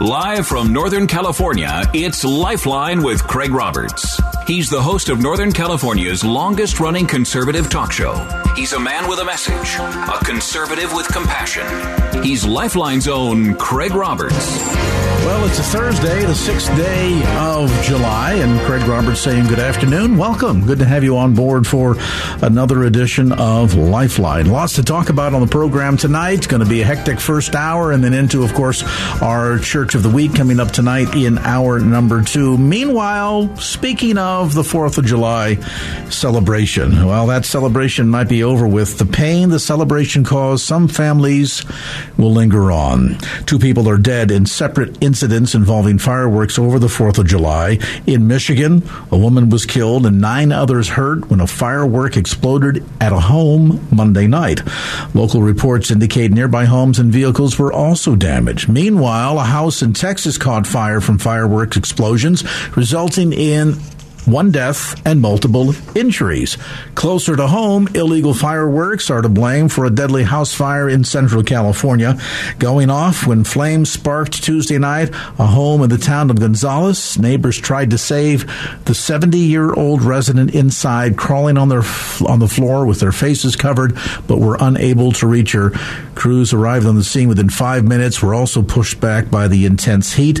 Live from Northern California, it's Lifeline with Craig Roberts. He's the host of Northern California's longest running conservative talk show. He's a man with a message, a conservative with compassion. He's Lifeline's own Craig Roberts. Well, it's a Thursday, the sixth day of July, and Craig Roberts saying good afternoon. Welcome. Good to have you on board for another edition of Lifeline. Lots to talk about on the program tonight. It's going to be a hectic first hour, and then into, of course, our Church of the Week coming up tonight in hour number two. Meanwhile, speaking of the 4th of July celebration, well, that celebration might be over with. The pain the celebration caused some families will linger on. Two people are dead in separate incidents involving fireworks over the 4th of July. In Michigan, a woman was killed and nine others hurt when a firework exploded at a home Monday night. Local reports indicate nearby homes and vehicles were also damaged. Meanwhile, a house in Texas caught fire from fireworks explosions, resulting in one death and multiple injuries. Closer to home, illegal fireworks are to blame for a deadly house fire in central California, going off when flames sparked Tuesday night a home in the town of Gonzales. Neighbors tried to save the 70-year-old resident inside, crawling on their on the floor with their faces covered, but were unable to reach her. Crews arrived on the scene within five minutes. Were also pushed back by the intense heat.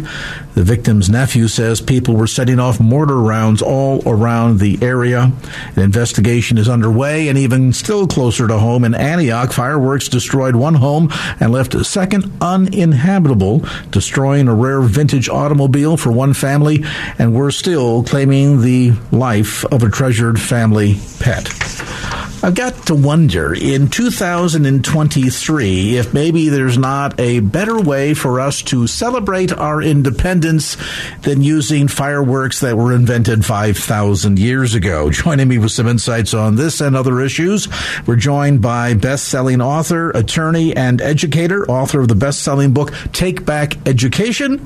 The victim's nephew says people were setting off mortar rounds all around the area. An investigation is underway, and even still closer to home in Antioch, fireworks destroyed one home and left a second uninhabitable, destroying a rare vintage automobile for one family, and we're still claiming the life of a treasured family pet. I've got to wonder in 2023 if maybe there's not a better way for us to celebrate our independence than using fireworks that were invented 5,000 years ago. Joining me with some insights on this and other issues, we're joined by best-selling author, attorney, and educator, author of the best-selling book Take Back Education,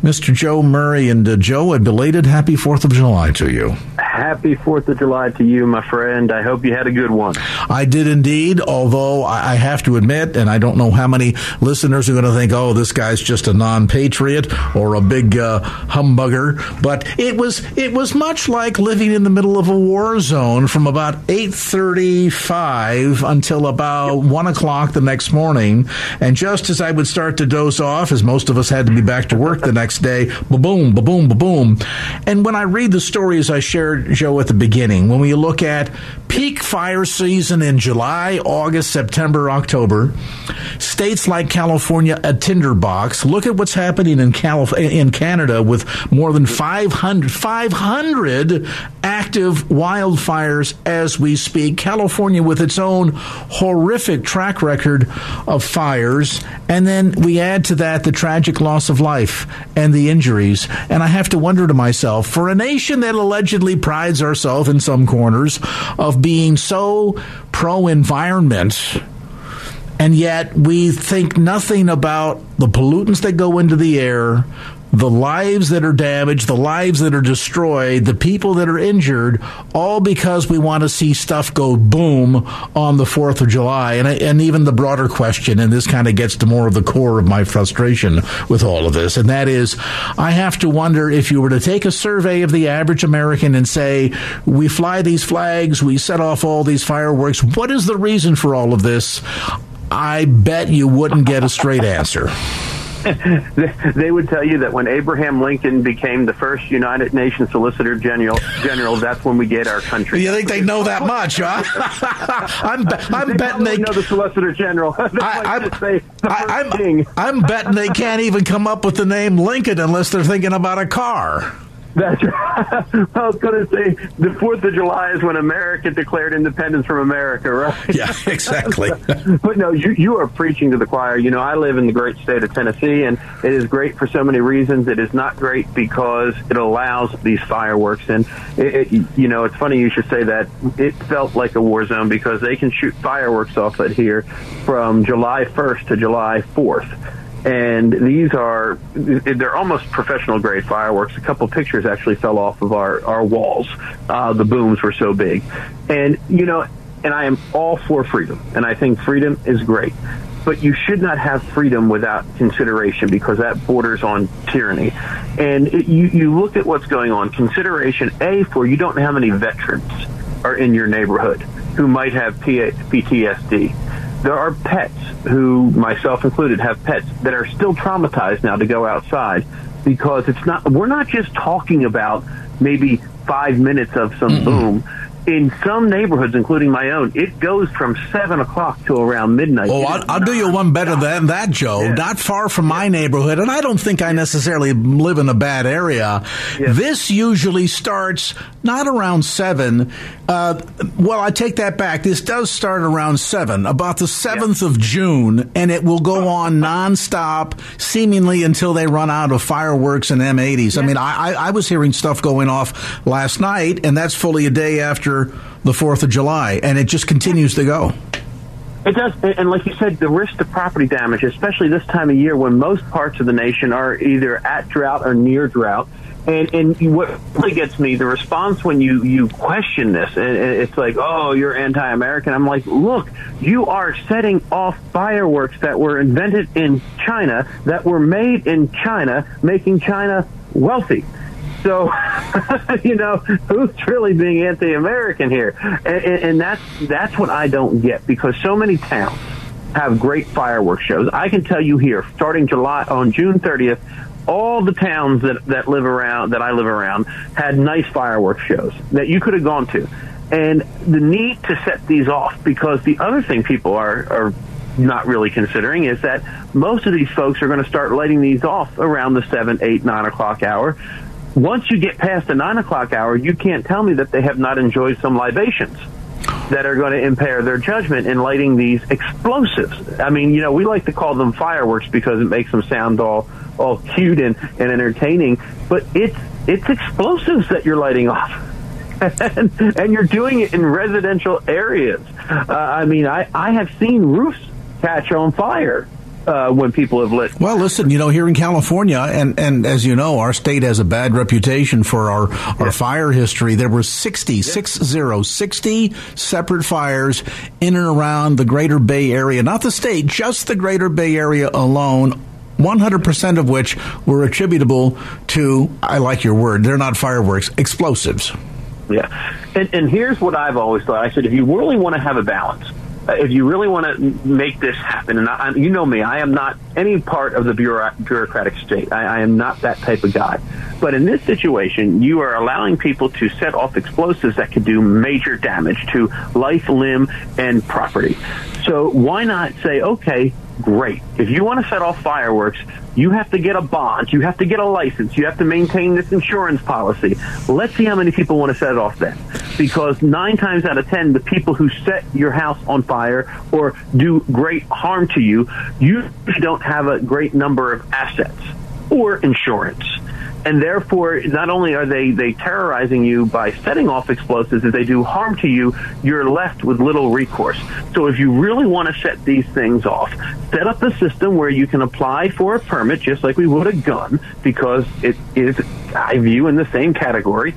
Mr. Joe Murray. And uh, Joe, a belated happy 4th of July to you. Happy 4th of July to you, my friend. I hope you had a good one. I did indeed, although I have to admit, and I don't know how many listeners are going to think, oh, this guy's just a non-patriot or a big uh, humbugger, but it was it was much like living in the middle of a war zone from about 8.35 until about 1 o'clock the next morning, and just as I would start to doze off, as most of us had to be back to work the next day, ba-boom, ba-boom, ba-boom. And when I read the stories I shared, Joe, at the beginning, when we look at peak fire season in July, August, September, October. States like California, a tinderbox. Look at what's happening in Calif- in Canada with more than 500, 500 active wildfires as we speak. California with its own horrific track record of fires. And then we add to that the tragic loss of life and the injuries. And I have to wonder to myself, for a nation that allegedly prides ourselves in some corners of being so pro environment, and yet we think nothing about the pollutants that go into the air, the lives that are damaged, the lives that are destroyed, the people that are injured, all because we want to see stuff go boom on the 4th of July. And, and even the broader question, and this kind of gets to more of the core of my frustration with all of this, and that is I have to wonder if you were to take a survey of the average American and say, we fly these flags, we set off all these fireworks, what is the reason for all of this? I bet you wouldn't get a straight answer. they would tell you that when Abraham Lincoln became the first United Nations Solicitor General, General, that's when we get our country. You think they know that much, huh? I'm, be- I'm they betting they know the Solicitor General. I, am say the I, I'm, I'm betting they can't even come up with the name Lincoln unless they're thinking about a car. That's right. I was going to say the Fourth of July is when America declared independence from America, right? Yeah, exactly. but no, you you are preaching to the choir. You know, I live in the great state of Tennessee, and it is great for so many reasons. It is not great because it allows these fireworks, and it, it, you know, it's funny you should say that. It felt like a war zone because they can shoot fireworks off it here from July 1st to July 4th and these are they're almost professional grade fireworks. A couple pictures actually fell off of our our walls. Uh, the booms were so big, and you know, and I am all for freedom, and I think freedom is great. But you should not have freedom without consideration because that borders on tyranny. And it, you, you look at what's going on. Consideration, A, for you don't know how many veterans are in your neighborhood who might have PTSD there are pets who, myself included, have pets that are still traumatized now to go outside because it's not. We're not just talking about maybe five minutes of some mm boom in some neighborhoods, including my own, it goes from seven o'clock to around midnight. Oh, I'll, I'll do you one better than that, Joe. Yeah. Not far from my neighborhood, and I don't think I necessarily live in a bad area. Yeah. This usually starts not around seven. Uh, well, I take that back. This does start around seven, about the seventh yeah. of June, and it will go on nonstop, seemingly until they run out of fireworks and M80s. I mean, I, I was hearing stuff going off last night, and that's fully a day after the 4th of July, and it just continues to go. It does, and like you said, the risk to property damage, especially this time of year when most parts of the nation are either at drought or near drought. And and what really gets me, the response when you you question this, and it's like, oh, you're anti-American. I'm like, look, you are setting off fireworks that were invented in China, that were made in China, making China wealthy. So, you know, who's really being anti-American here? And, and, that's that's what I don't get because so many towns have great fireworks shows. I can tell you here, starting July on June 30th, all the towns that that live around that I live around had nice fireworks shows that you could have gone to. And the need to set these off because the other thing people are are not really considering is that most of these folks are going to start lighting these off around the seven, eight, nine o'clock hour once you get past the nine o'clock hour, you can't tell me that they have not enjoyed some libations that are going to impair their judgment in lighting these explosives. I mean, you know, we like to call them fireworks because it makes them sound all all cute and, and entertaining, but it's it's explosives that you're lighting off. and, and you're doing it in residential areas. Uh, I mean, I, I have seen roofs catch on fire uh, when people have lit. Well, listen, you know, here in California, and, and as you know, our state has a bad reputation for our, our yeah. fire history. There were 60, yeah. six zero, 60 separate fires in and around the greater Bay Area, not the state, just the greater Bay Area alone. 100% of which were attributable to, I like your word, they're not fireworks, explosives. Yeah. And, and here's what I've always thought. I said, if you really want to have a balance, uh, if you really want to make this happen, and I, you know me, I am not any part of the bureaucratic state. I, I am not that type of guy. But in this situation, you are allowing people to set off explosives that could do major damage to life, limb, and property. So why not say, okay, great. If you want to set off fireworks, you have to get a bond. You have to get a license. You have to maintain this insurance policy. Let's see how many people want to set it off then. Because nine times out of ten, the people who set your house on fire or do great harm to you, you don't have a great number of assets or insurance and therefore not only are they they terrorizing you by setting off explosives if they do harm to you you're left with little recourse. So if you really want to set these things off set up a system where you can apply for a permit just like we would a gun because it is i view in the same category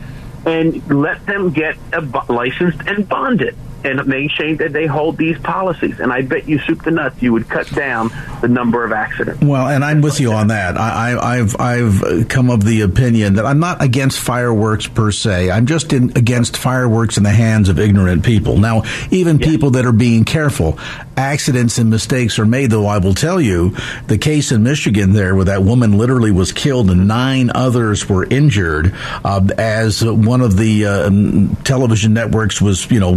and let them get a licensed and bonded and sure that they hold these policies. And I bet you, soup to nuts, you would cut down the number of accidents. Well, and I'm with you on that. I, have I've come of the opinion that I'm not against fireworks per se. I'm just in, against fireworks in the hands of ignorant people. Now, even people that are being careful. accidents and mistakes are made. Though I will tell you, the case in Michigan there, where that woman literally was killed and nine others were injured, uh, as one of the uh, television networks was, you know,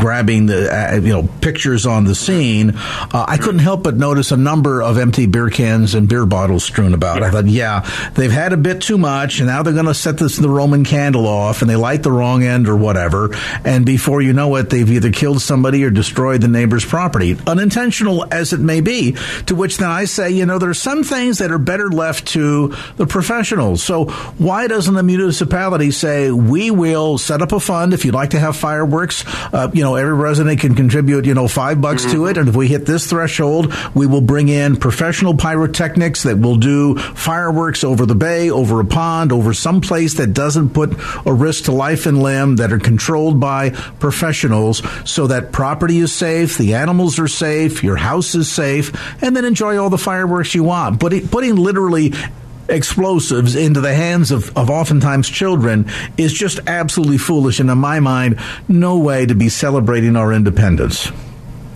grabbing the, uh, you know, pictures on the scene. Uh, I couldn't help but notice a number of empty beer cans and beer bottles strewn about. Yeah. I thought, yeah, they've had a bit too much, and now they're going to set this the Roman candle off, and they light the wrong end or whatever, and before you know it, they've either killed somebody or destroyed the neighbor's property, unintentional as it may be. To which then I say, you know, there's some things that are better left to the professionals. So why doesn't the municipality say we will set up a fund if you'd like to have fireworks? Uh, you know, every resident can contribute, you know, five bucks mm-hmm. to it, and if we hit this threshold, we will bring in professional pyrotechnics that will do fireworks over the bay, over a pond, over some place that doesn't put a risk to life and limb, that are controlled by professionals, so that property is safe, the animals are safe, your house is safe, and then enjoy all the fireworks you want. But it, putting literally explosives into the hands of, of oftentimes children is just absolutely foolish. And in my mind, no way to be celebrating our independence.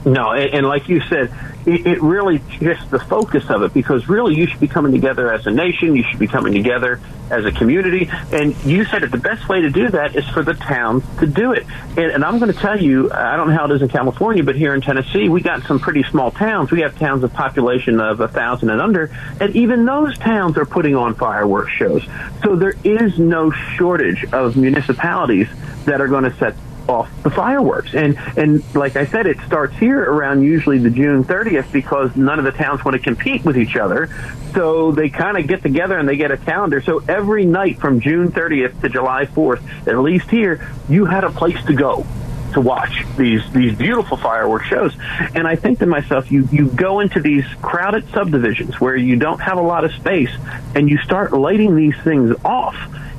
No, and, and like you said, it, it really shifts the focus of it because really you should be coming together as a nation, you should be coming together as a community, and you said that the best way to do that is for the towns to do it. And, and I'm going to tell you, I don't know how it is in California, but here in Tennessee, we got some pretty small towns. We have towns of population of a thousand and under, and even those towns are putting on fireworks shows. So there is no shortage of municipalities that are going to set off the fireworks. And and like I said, it starts here around usually the June 30th because none of the towns want to compete with each other. So they kind of get together and they get a calendar. So every night from June 30th to July 4th, at least here, you had a place to go to watch these these beautiful fireworks shows. And I think to myself, you you go into these crowded subdivisions where you don't have a lot of space, and you start lighting these things off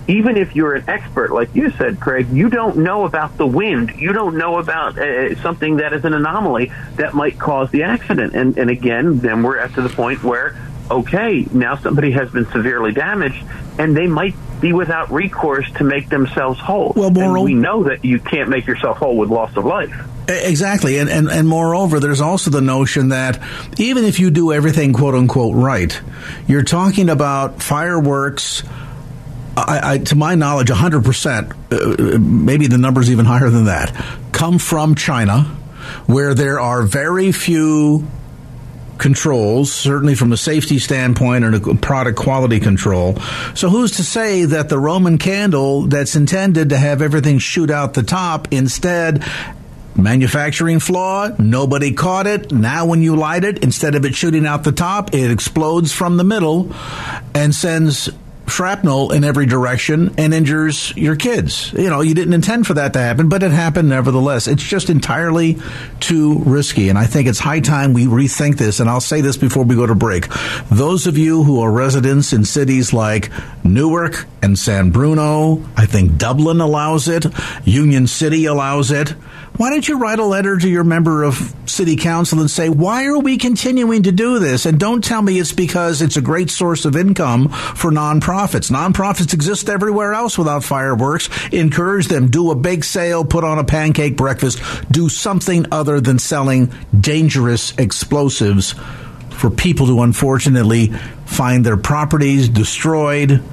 even if you're an expert, like you said, Craig, you don't know about the wind. You don't know about uh, something that is an anomaly that might cause the accident. And, and again, then we're at to the point where, okay, now somebody has been severely damaged and they might be without recourse to make themselves whole. Well, moreover, we know that you can't make yourself whole with loss of life. Exactly. And, and, and moreover, there's also the notion that even if you do everything quote unquote right, you're talking about fireworks I, I, to my knowledge, 100%, uh, maybe the number's even higher than that, come from China, where there are very few controls, certainly from a safety standpoint and a product quality control. So who's to say that the Roman candle that's intended to have everything shoot out the top instead Manufacturing flaw, nobody caught it. Now, when you light it, instead of it shooting out the top, it explodes from the middle and sends shrapnel in every direction and injures your kids. You know, you didn't intend for that to happen, but it happened nevertheless. It's just entirely too risky. And I think it's high time we rethink this. And I'll say this before we go to break. Those of you who are residents in cities like Newark and San Bruno, I think Dublin allows it, Union City allows it why don't you write a letter to your member of city council and say, why are we continuing to do this? And don't tell me it's because it's a great source of income for nonprofits. Nonprofits exist everywhere else without fireworks. Encourage them. Do a bake sale, put on a pancake breakfast, do something other than selling dangerous explosives for people to unfortunately find their properties destroyed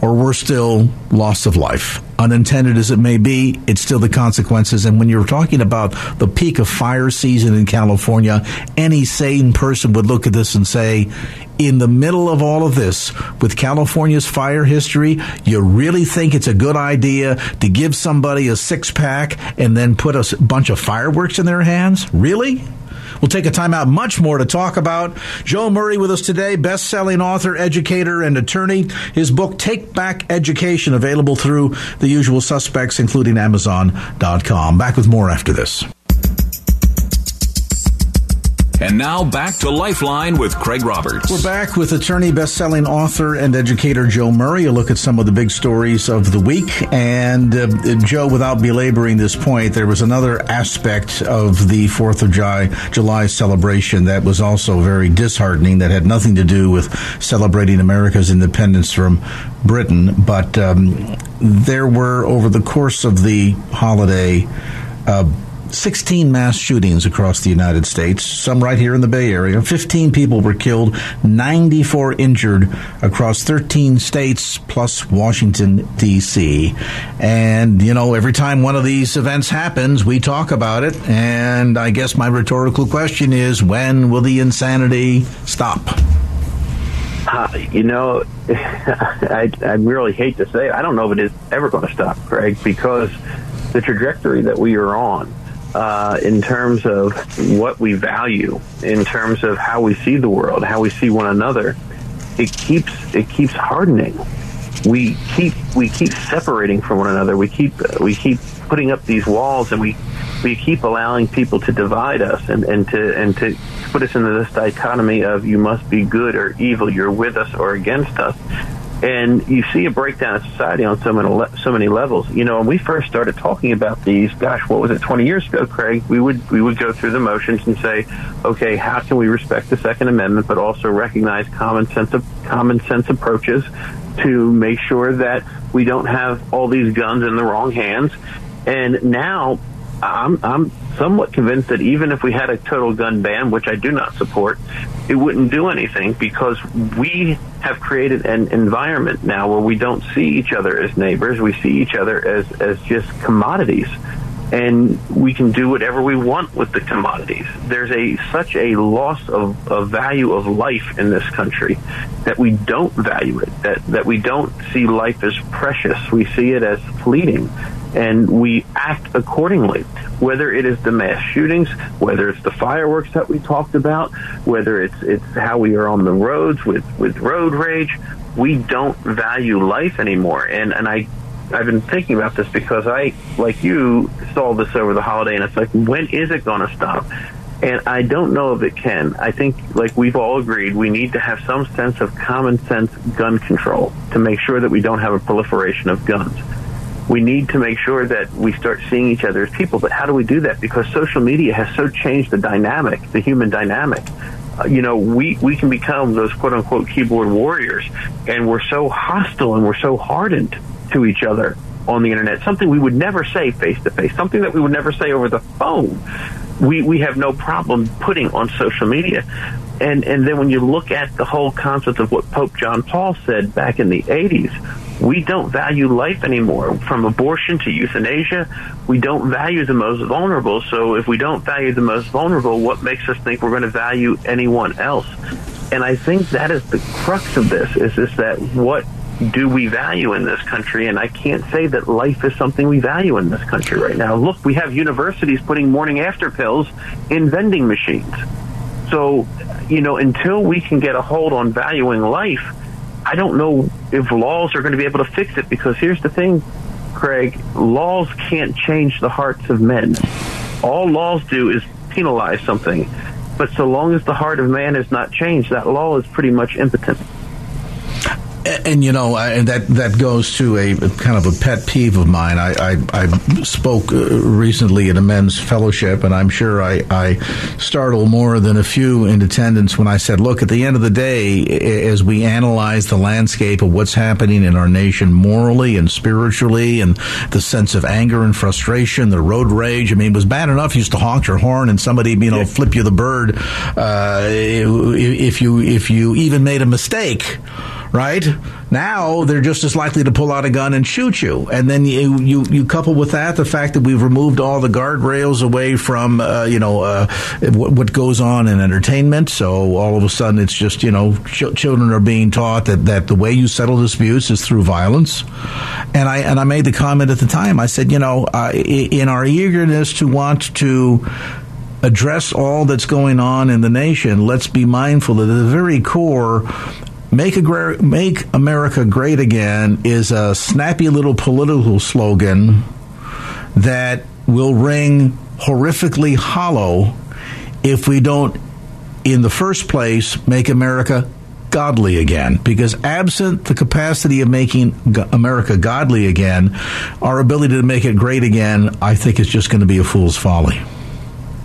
or worse still, loss of life. Unintended as it may be, it's still the consequences. And when you're talking about the peak of fire season in California, any sane person would look at this and say, in the middle of all of this, with California's fire history, you really think it's a good idea to give somebody a six pack and then put a bunch of fireworks in their hands? Really? We'll take a time out. Much more to talk about. Joe Murray with us today, best-selling author, educator, and attorney. His book, Take Back Education, available through the usual suspects, including Amazon.com. Back with more after this. And now back to Lifeline with Craig Roberts. We're back with attorney, best-selling author, and educator Joe Murray. A look at some of the big stories of the week. And uh, Joe, without belaboring this point, there was another aspect of the Fourth of July, July celebration that was also very disheartening. That had nothing to do with celebrating America's independence from Britain, but um, there were over the course of the holiday. Uh, 16 mass shootings across the United States, some right here in the Bay Area. 15 people were killed, 94 injured across 13 states plus Washington, D.C. And, you know, every time one of these events happens, we talk about it. And I guess my rhetorical question is when will the insanity stop? Uh, you know, I, I really hate to say it. I don't know if it is ever going to stop, Craig, because the trajectory that we are on uh, in terms of what we value, in terms of how we see the world, how we see one another, it keeps it keeps hardening. We keep we keep separating from one another. We keep we keep putting up these walls, and we we keep allowing people to divide us and, and to and to put us into this dichotomy of you must be good or evil, you're with us or against us and you see a breakdown of society on so many so many levels. You know, when we first started talking about these, gosh, what was it, 20 years ago, Craig? We would we would go through the motions and say, okay, how can we respect the Second Amendment, but also recognize common sense of common sense approaches to make sure that we don't have all these guns in the wrong hands. And now I'm, I'm somewhat convinced that even if we had a total gun ban, which I do not support, it wouldn't do anything because we have created an environment now where we don't see each other as neighbors. We see each other as, as just commodities. And we can do whatever we want with the commodities. There's a such a loss of, of value of life in this country that we don't value it, that, that we don't see life as precious. We see it as fleeting and we act accordingly. Whether it is the mass shootings, whether it's the fireworks that we talked about, whether it's it's how we are on the roads with with road rage, we don't value life anymore. And and I I've been thinking about this because I, like you, saw this over the holiday, and it's like, when is it going to stop? And I don't know if it can. I think, like we've all agreed, we need to have some sense of common sense gun control to make sure that we don't have a proliferation of guns we need to make sure that we start seeing each other as people. But how do we do that? Because social media has so changed the dynamic, the human dynamic. Uh, you know, we, we can become those quote unquote keyboard warriors, and we're so hostile and we're so hardened to each other on the internet. Something we would never say face to face, something that we would never say over the phone. We, we have no problem putting on social media. And, and then when you look at the whole concept of what Pope John Paul said back in the 80s, we don't value life anymore. From abortion to euthanasia, we don't value the most vulnerable. So if we don't value the most vulnerable, what makes us think we're going to value anyone else? And I think that is the crux of this, is this that what do we value in this country? And I can't say that life is something we value in this country right now. Look, we have universities putting morning after pills in vending machines. So, you know, until we can get a hold on valuing life, I don't know if laws are going to be able to fix it because here's the thing, Craig laws can't change the hearts of men. All laws do is penalize something. But so long as the heart of man is not changed, that law is pretty much impotent. And, you know, and that that goes to a kind of a pet peeve of mine. I I, I spoke uh, recently at a men's fellowship, and I'm sure I, I startled more than a few in attendance when I said, "Look, at the end of the day, as we analyze the landscape of what's happening in our nation morally and spiritually, and the sense of anger and frustration, the road rage. I mean, it was bad enough you used to honk your horn and somebody, you know, flip you the bird uh, if you if you even made a mistake." Right? Now they're just as likely to pull out a gun and shoot you. And then you you, you couple with that the fact that we've removed all the guardrails away from uh, you know uh, what, what, goes on in entertainment. So all of a sudden it's just you know ch- children are being taught that that the way you settle disputes is through violence. And I and I made the comment at the time. I said you know uh, in our eagerness to want to address all that's going on in the nation, let's be mindful that at the very core Make, make America Great Again is a snappy little political slogan that will ring horrifically hollow if we don't, in the first place, make America godly again. Because absent the capacity of making America godly again, our ability to make it great again, I think, is just going to be a fool's folly.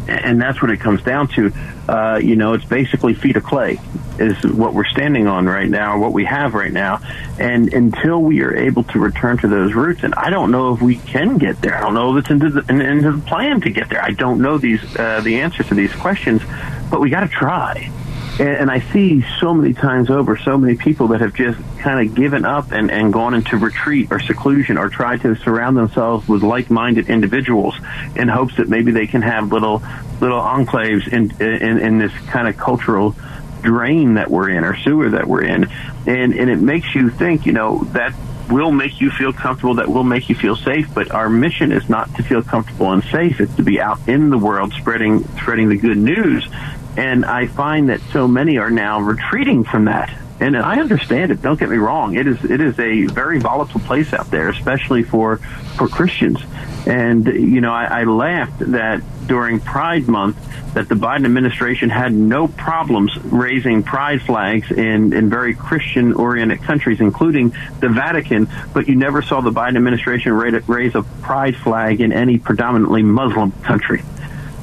And that's what it comes down to. Uh, you know, it's basically feet of clay is what we're standing on right now, what we have right now. And until we are able to return to those roots, and I don't know if we can get there. I don't know if it's into the, into the plan to get there. I don't know these uh, the answers to these questions, but we got to try. And, I see so many times over so many people that have just kind of given up and, and gone into retreat or seclusion or tried to surround themselves with like-minded individuals in hopes that maybe they can have little little enclaves in in, in this kind of cultural drain that we're in or sewer that we're in. And and it makes you think you know that will make you feel comfortable that will make you feel safe but our mission is not to feel comfortable and safe it's to be out in the world spreading spreading the good news and I find that so many are now retreating from that. And I understand it. Don't get me wrong. It is it is a very volatile place out there, especially for for Christians. And you know, I, I laughed that during Pride Month that the Biden administration had no problems raising pride flags in, in very Christian oriented countries, including the Vatican, but you never saw the Biden administration raise a pride flag in any predominantly Muslim country.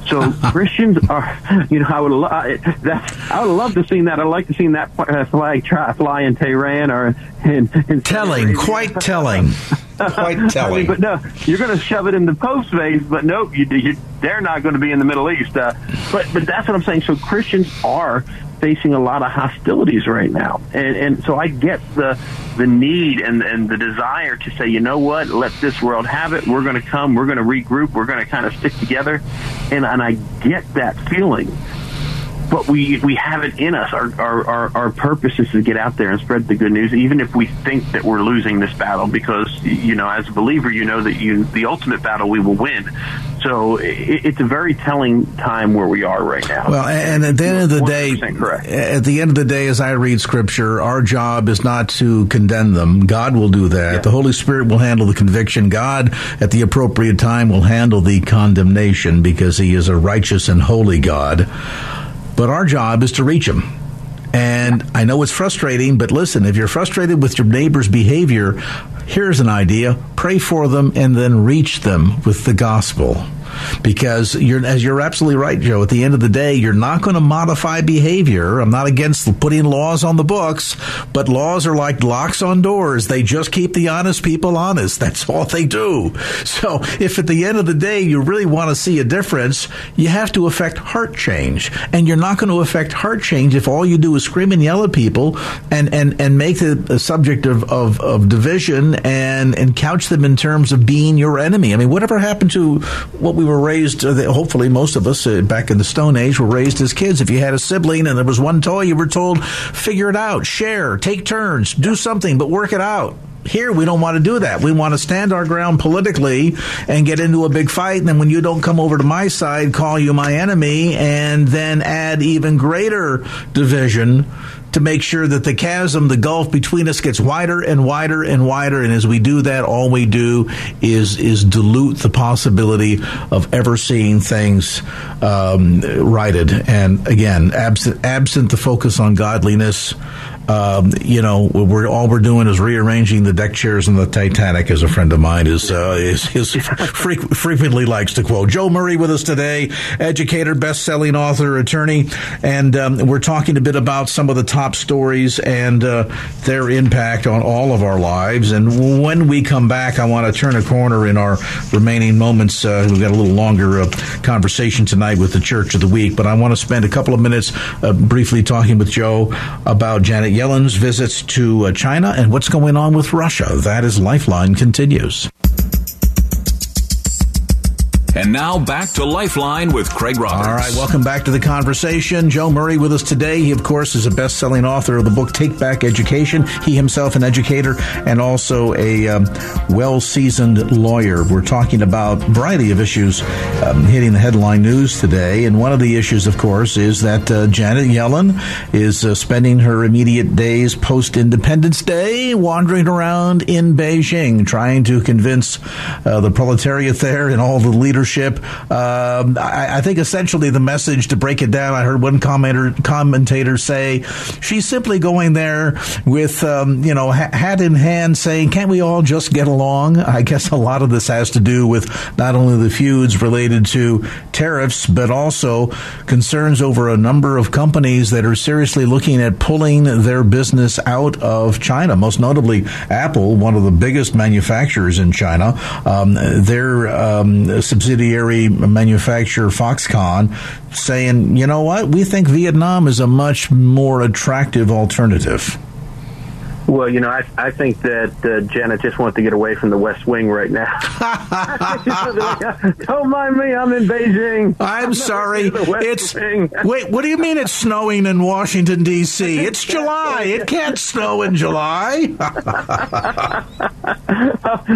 So Christians are, you know, I would lo- that I would love to see that. I'd like to see that flag try, fly in Tehran or in, in telling, quite telling. Quite telling. I mean, but no, you're going to shove it in the Pope's face, but nope, you, you, they're not going to be in the Middle East. Uh, but but that's what I'm saying. So Christians are facing a lot of hostilities right now, and and so I get the the need and and the desire to say, you know what, let this world have it. We're going to come. We're going to regroup. We're going to kind of stick together, and and I get that feeling but we we have it in us. Our, our, our our purpose is to get out there and spread the good news, even if we think that we're losing this battle. Because you know, as a believer, you know that you the ultimate battle we will win. So it, it's a very telling time where we are right now. Well, and at the end of the day, correct. at the end of the day, as I read Scripture, our job is not to condemn them. God will do that. Yeah. The Holy Spirit will handle the conviction. God, at the appropriate time, will handle the condemnation because He is a righteous and holy God. But our job is to reach them. And I know it's frustrating, but listen, if you're frustrated with your neighbor's behavior, here's an idea pray for them and then reach them with the gospel because you're as you're absolutely right, Joe. At the end of the day, you're not going to modify behavior. I'm not against putting laws on the books, but laws are like locks on doors. They just keep the honest people honest. That's all they do. So if at the end of the day you really want to see a difference, you have to affect heart change, and you're not going to affect heart change if all you do is scream and yell at people and and and make a subject of of, of division and and couch them in terms of being your enemy. I mean, whatever happened to what we were raised, uh, hopefully most of us uh, back in the Stone Age were raised as kids. If you had a sibling and there was one toy, you were told, figure it out, share, take turns, do something, but work it out. Here, we don't want to do that. We want to stand our ground politically and get into a big fight. And then when you don't come over to my side, call you my enemy and then add even greater division to make sure that the chasm, the gulf between us gets wider and wider and wider. And as we do that, all we do is, is dilute the possibility of ever seeing things um, righted. And again, absent, absent the focus on godliness, um, you know, we're all we're doing is rearranging the deck chairs in the Titanic. As a friend of mine is uh, is, is frequently likes to quote. Joe Murray with us today, educator, best-selling author, attorney, and um, we're talking a bit about some of the top stories and uh, their impact on all of our lives. And when we come back, I want to turn a corner in our remaining moments. Uh, we've got a little longer uh, conversation tonight with the Church of the Week, but I want to spend a couple of minutes uh, briefly talking with Joe about Janet Yellen's visits to uh, China and what's going on with Russia. That is Lifeline continues. And now back to Lifeline with Craig Roberts. All right, welcome back to the conversation. Joe Murray with us today. He, of course, is a best selling author of the book Take Back Education. He himself, an educator and also a um, well seasoned lawyer. We're talking about a variety of issues um, hitting the headline news today. And one of the issues, of course, is that uh, Janet Yellen is uh, spending her immediate days post Independence Day wandering around in Beijing, trying to convince uh, the proletariat there and all the leaders leadership. Um, I, I, think essentially the message to break it down, I heard one commentator commentator say she's simply going there with um, you know hat in hand, saying, "Can't we all just get along?" I guess a lot of this has to do with not only the feuds related to tariffs, but also concerns over a number of companies that are seriously looking at pulling their business out of China. Most notably, Apple, one of the biggest manufacturers in China. Um, their um, subsidiary manufacturer Foxconn saying, you know what, we think Vietnam is a much more attractive alternative. Well, you know, I, I think that uh, Janet just wants to get away from the West Wing right now. Don't mind me, I'm in Beijing. I'm, I'm sorry. It's wait. What do you mean it's snowing in Washington D.C.? It's July. It can't snow in July.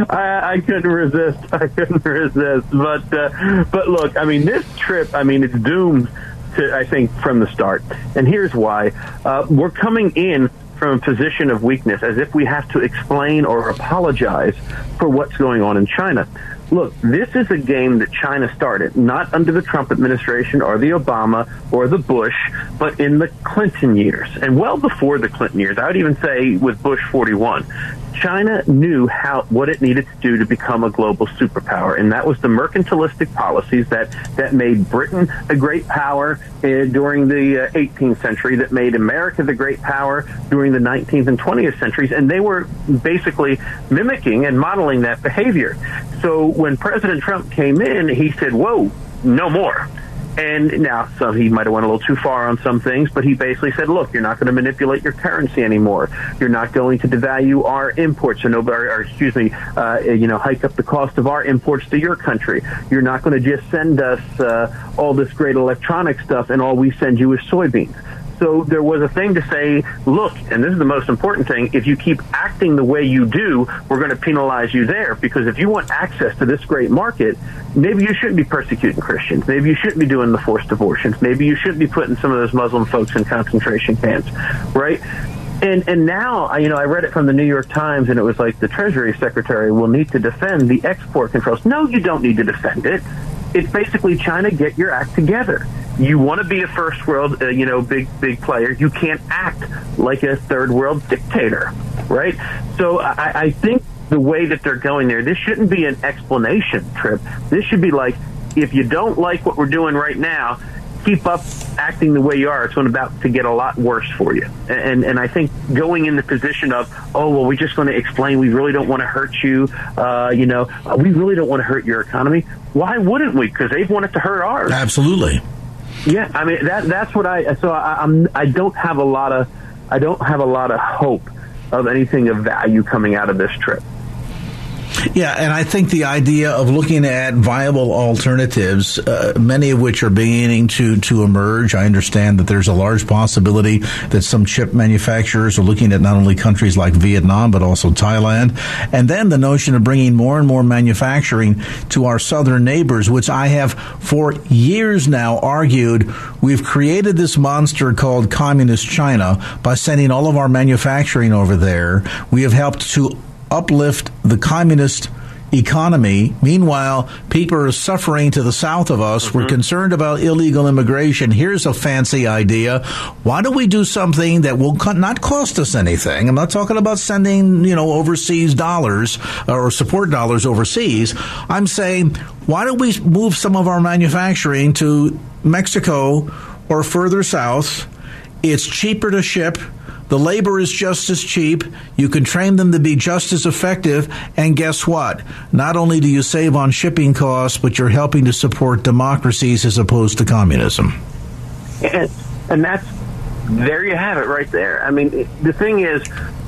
I, I, couldn't resist. I couldn't resist. But uh, but look, I mean, this trip. I mean, it's doomed. To, I think from the start, and here's why: uh, we're coming in from a position of weakness, as if we have to explain or apologize for what's going on in China. Look, this is a game that China started, not under the Trump administration or the Obama or the Bush, but in the Clinton years. And well before the Clinton years, I would even say with Bush 41. China knew how what it needed to do to become a global superpower, and that was the mercantilistic policies that that made Britain a great power uh, during the uh, 18th century, that made America the great power during the 19th and 20th centuries, and they were basically mimicking and modeling that behavior. So when President Trump came in, he said, "Whoa, no more." And now, so he might have went a little too far on some things, but he basically said, "Look, you're not going to manipulate your currency anymore. You're not going to devalue our imports, or nobody, or excuse me, uh, you know, hike up the cost of our imports to your country. You're not going to just send us uh, all this great electronic stuff, and all we send you is soybeans." So there was a thing to say, look, and this is the most important thing, if you keep acting the way you do, we're going to penalize you there because if you want access to this great market, maybe you shouldn't be persecuting Christians. Maybe you shouldn't be doing the forced abortions. Maybe you shouldn't be putting some of those Muslim folks in concentration camps, right? And and now, you know, I read it from the New York Times, and it was like the Treasury Secretary will need to defend the export controls. No, you don't need to defend it. It's basically China, get your act together you want to be a first world, uh, you know, big big player. You can't act like a third world dictator, right? So I, I think the way that they're going there, this shouldn't be an explanation trip. This should be like, if you don't like what we're doing right now, keep up acting the way you are. It's going about to get a lot worse for you. And and I think going in the position of, oh well, we're just going to explain. We really don't want to hurt you. Uh, you know, we really don't want to hurt your economy. Why wouldn't we? Because they've wanted to hurt ours. Absolutely. Yeah, I mean that that's what I so I, I'm I don't have a lot of I don't have a lot of hope of anything of value coming out of this trip. Yeah, and I think the idea of looking at viable alternatives, uh, many of which are beginning to, to emerge. I understand that there's a large possibility that some chip manufacturers are looking at not only countries like Vietnam, but also Thailand. And then the notion of bringing more and more manufacturing to our southern neighbors, which I have for years now argued we've created this monster called Communist China by sending all of our manufacturing over there. We have helped to uplift the communist economy. Meanwhile, people are suffering to the south of us. Mm-hmm. We're concerned about illegal immigration. Here's a fancy idea. Why don't we do something that will not cost us anything? I'm not talking about sending, you know, overseas dollars or support dollars overseas. I'm saying, why don't we move some of our manufacturing to Mexico or further south? It's cheaper to ship the labor is just as cheap. You can train them to be just as effective. And guess what? Not only do you save on shipping costs, but you're helping to support democracies as opposed to communism. And, and that's, there you have it right there. I mean, the thing is,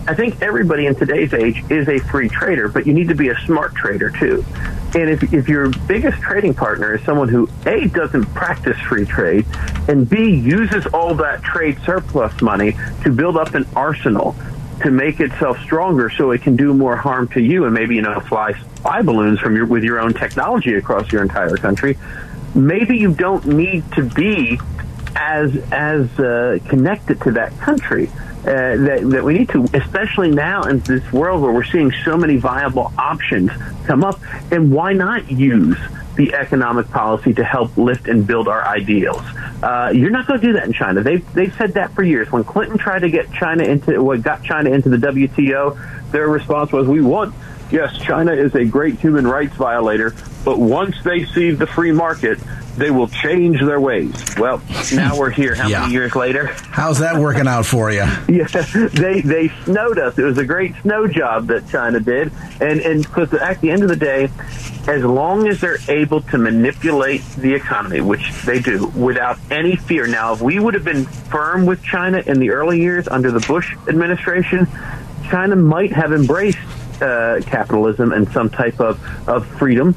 I think everybody in today's age is a free trader, but you need to be a smart trader too. And if, if your biggest trading partner is someone who A, doesn't practice free trade, and B, uses all that trade surplus money to build up an arsenal to make itself stronger so it can do more harm to you and maybe, you know, fly spy balloons from your, with your own technology across your entire country, maybe you don't need to be as, as uh, connected to that country uh, that, that we need to, especially now in this world where we're seeing so many viable options come up. And why not use the economic policy to help lift and build our ideals. Uh, you're not going to do that in China. They've they've said that for years. When Clinton tried to get China into what got China into the WTO, their response was, "We want." Yes, China is a great human rights violator, but once they see the free market, they will change their ways. Well, now we're here. How Yeah. many years later? How's that working out for you? Yeah, they they snowed us. It was a great snow job that China did, and and because at the end of the day, as long as they're able to manipulate the economy, which they do, without any fear. Now, if we would have been firm with China in the early years under the Bush administration, China might have embraced uh, capitalism and some type of of freedom,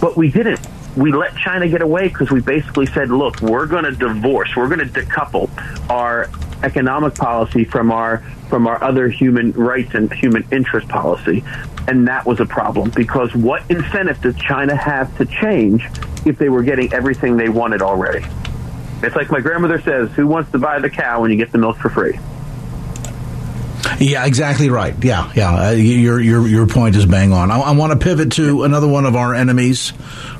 but we didn't we let China get away because we basically said, look, we're going to divorce, we're going to decouple our economic policy from our from our other human rights and human interest policy. And that was a problem because what incentive does China have to change if they were getting everything they wanted already? It's like my grandmother says, who wants to buy the cow when you get the milk for free? Yeah, exactly right. Yeah, yeah. Uh, your your your point is bang on. I, I want to pivot to another one of our enemies,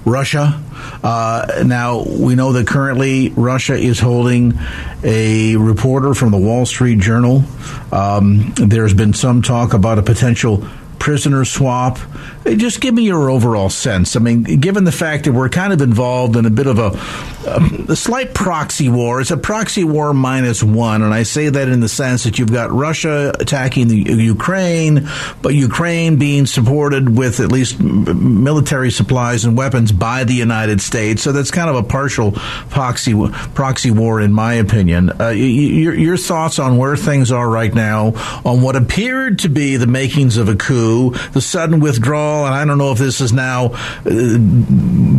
Russia. Uh, now we know that currently Russia is holding a reporter from the Wall Street Journal. Um, there's been some talk about a potential prisoner swap. Just give me your overall sense. I mean, given the fact that we're kind of involved in a bit of a, a, a slight proxy war, it's a proxy war minus one, and I say that in the sense that you've got Russia attacking the Ukraine, but Ukraine being supported with at least military supplies and weapons by the United States. So that's kind of a partial proxy proxy war, in my opinion. Uh, your, your thoughts on where things are right now, on what appeared to be the makings of a coup, the sudden withdrawal, and I don't know if this is now uh,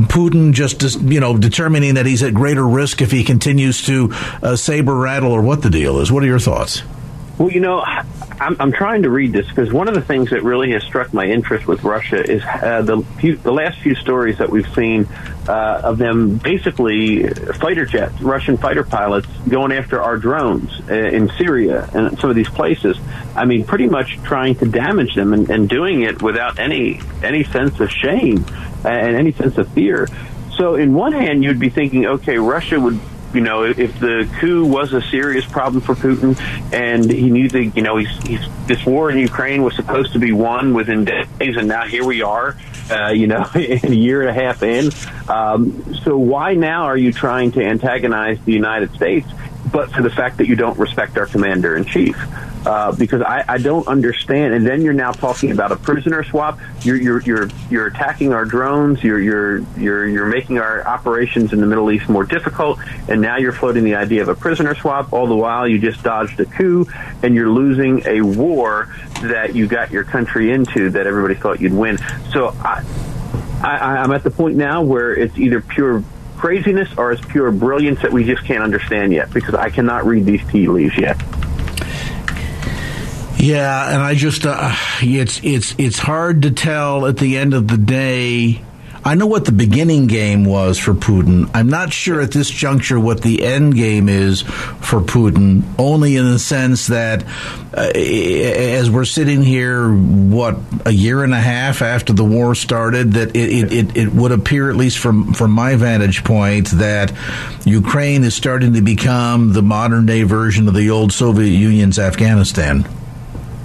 Putin just, just you know determining that he's at greater risk if he continues to uh, saber rattle, or what the deal is. What are your thoughts? Well, you know, I'm, I'm trying to read this because one of the things that really has struck my interest with Russia is uh, the few, the last few stories that we've seen uh, of them basically fighter jets, Russian fighter pilots going after our drones uh, in Syria and some of these places. I mean, pretty much trying to damage them and, and doing it without any any sense of shame and any sense of fear. So, in one hand, you'd be thinking, okay, Russia would you know, if the coup was a serious problem for Putin and he knew that, you know, he's, he's, this war in Ukraine was supposed to be won within days, and now here we are, uh, you know, a year and a half in. Um, so why now are you trying to antagonize the United States, but for the fact that you don't respect our commander in chief? Uh, because I, I don't understand. And then you're now talking about a prisoner swap. You're you're you're, you're attacking our drones. You're you're you're you're making our operations in the Middle East more difficult. And now you're floating the idea of a prisoner swap. All the while, you just dodged a coup, and you're losing a war that you got your country into that everybody thought you'd win. So I, I I'm at the point now where it's either pure craziness or as pure brilliance that we just can't understand yet because I cannot read these tea leaves yet. Yeah, and I just uh, it's it's it's hard to tell at the end of the day. I know what the beginning game was for Putin. I'm not sure at this juncture what the end game is for Putin. Only in the sense that, uh, as we're sitting here, what a year and a half after the war started, that it, it, it, would appear, at least from from my vantage point, that Ukraine is starting to become the modern day version of the old Soviet Union's Afghanistan.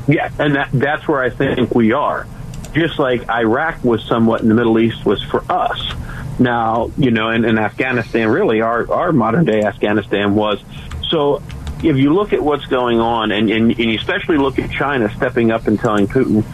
Yeah, and that, that's where I think we are. Just like Iraq was somewhat in the Middle East was for us. Now, you know, in, Afghanistan, really, our, our modern day Afghanistan was. So if you look at what's going on, and, and, and especially look at China stepping up and telling Putin,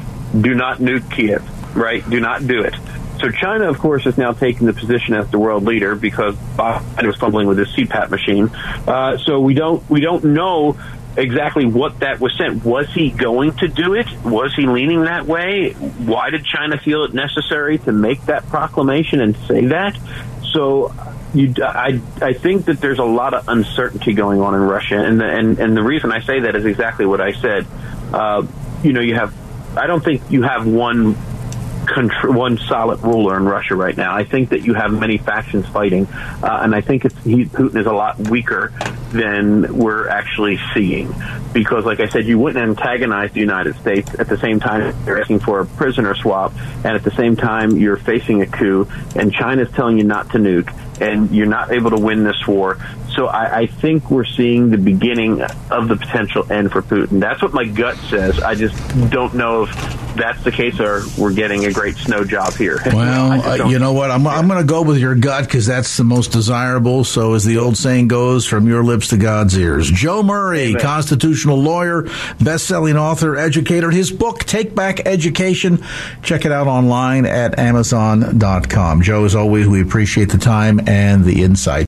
do not nuke Kiev, right? Do not do it. So China, of course, is now taking the position as the world leader because Biden was fumbling with his CPAP machine. Uh, so we don't we don't know exactly what that was sent. Was he going to do it? Was he leaning that way? Why did China feel it necessary to make that proclamation and say that? So you, I, I think that there's a lot of uncertainty going on in Russia, and the, and and the reason I say that is exactly what I said. Uh, you know, you have. I don't think you have one Contr- one solid ruler in Russia right now. I think that you have many factions fighting, uh, and I think he, Putin is a lot weaker than we're actually seeing. Because, like I said, you wouldn't antagonize the United States at the same time you're asking for a prisoner swap, and at the same time you're facing a coup, and China's telling you not to nuke, and you're not able to win this war. So I, I think we're seeing the beginning of the potential end for Putin. That's what my gut says. I just don't know if that's the case or we're getting a great snow job here. Well, uh, you know what? I'm, I'm going to go with your gut because that's the most desirable. So, as the old saying goes, from your lips to God's ears. Joe Murray, Amen. constitutional lawyer, best-selling author, educator. His book, Take Back Education. Check it out online at Amazon.com. Joe, as always, we appreciate the time and the insight.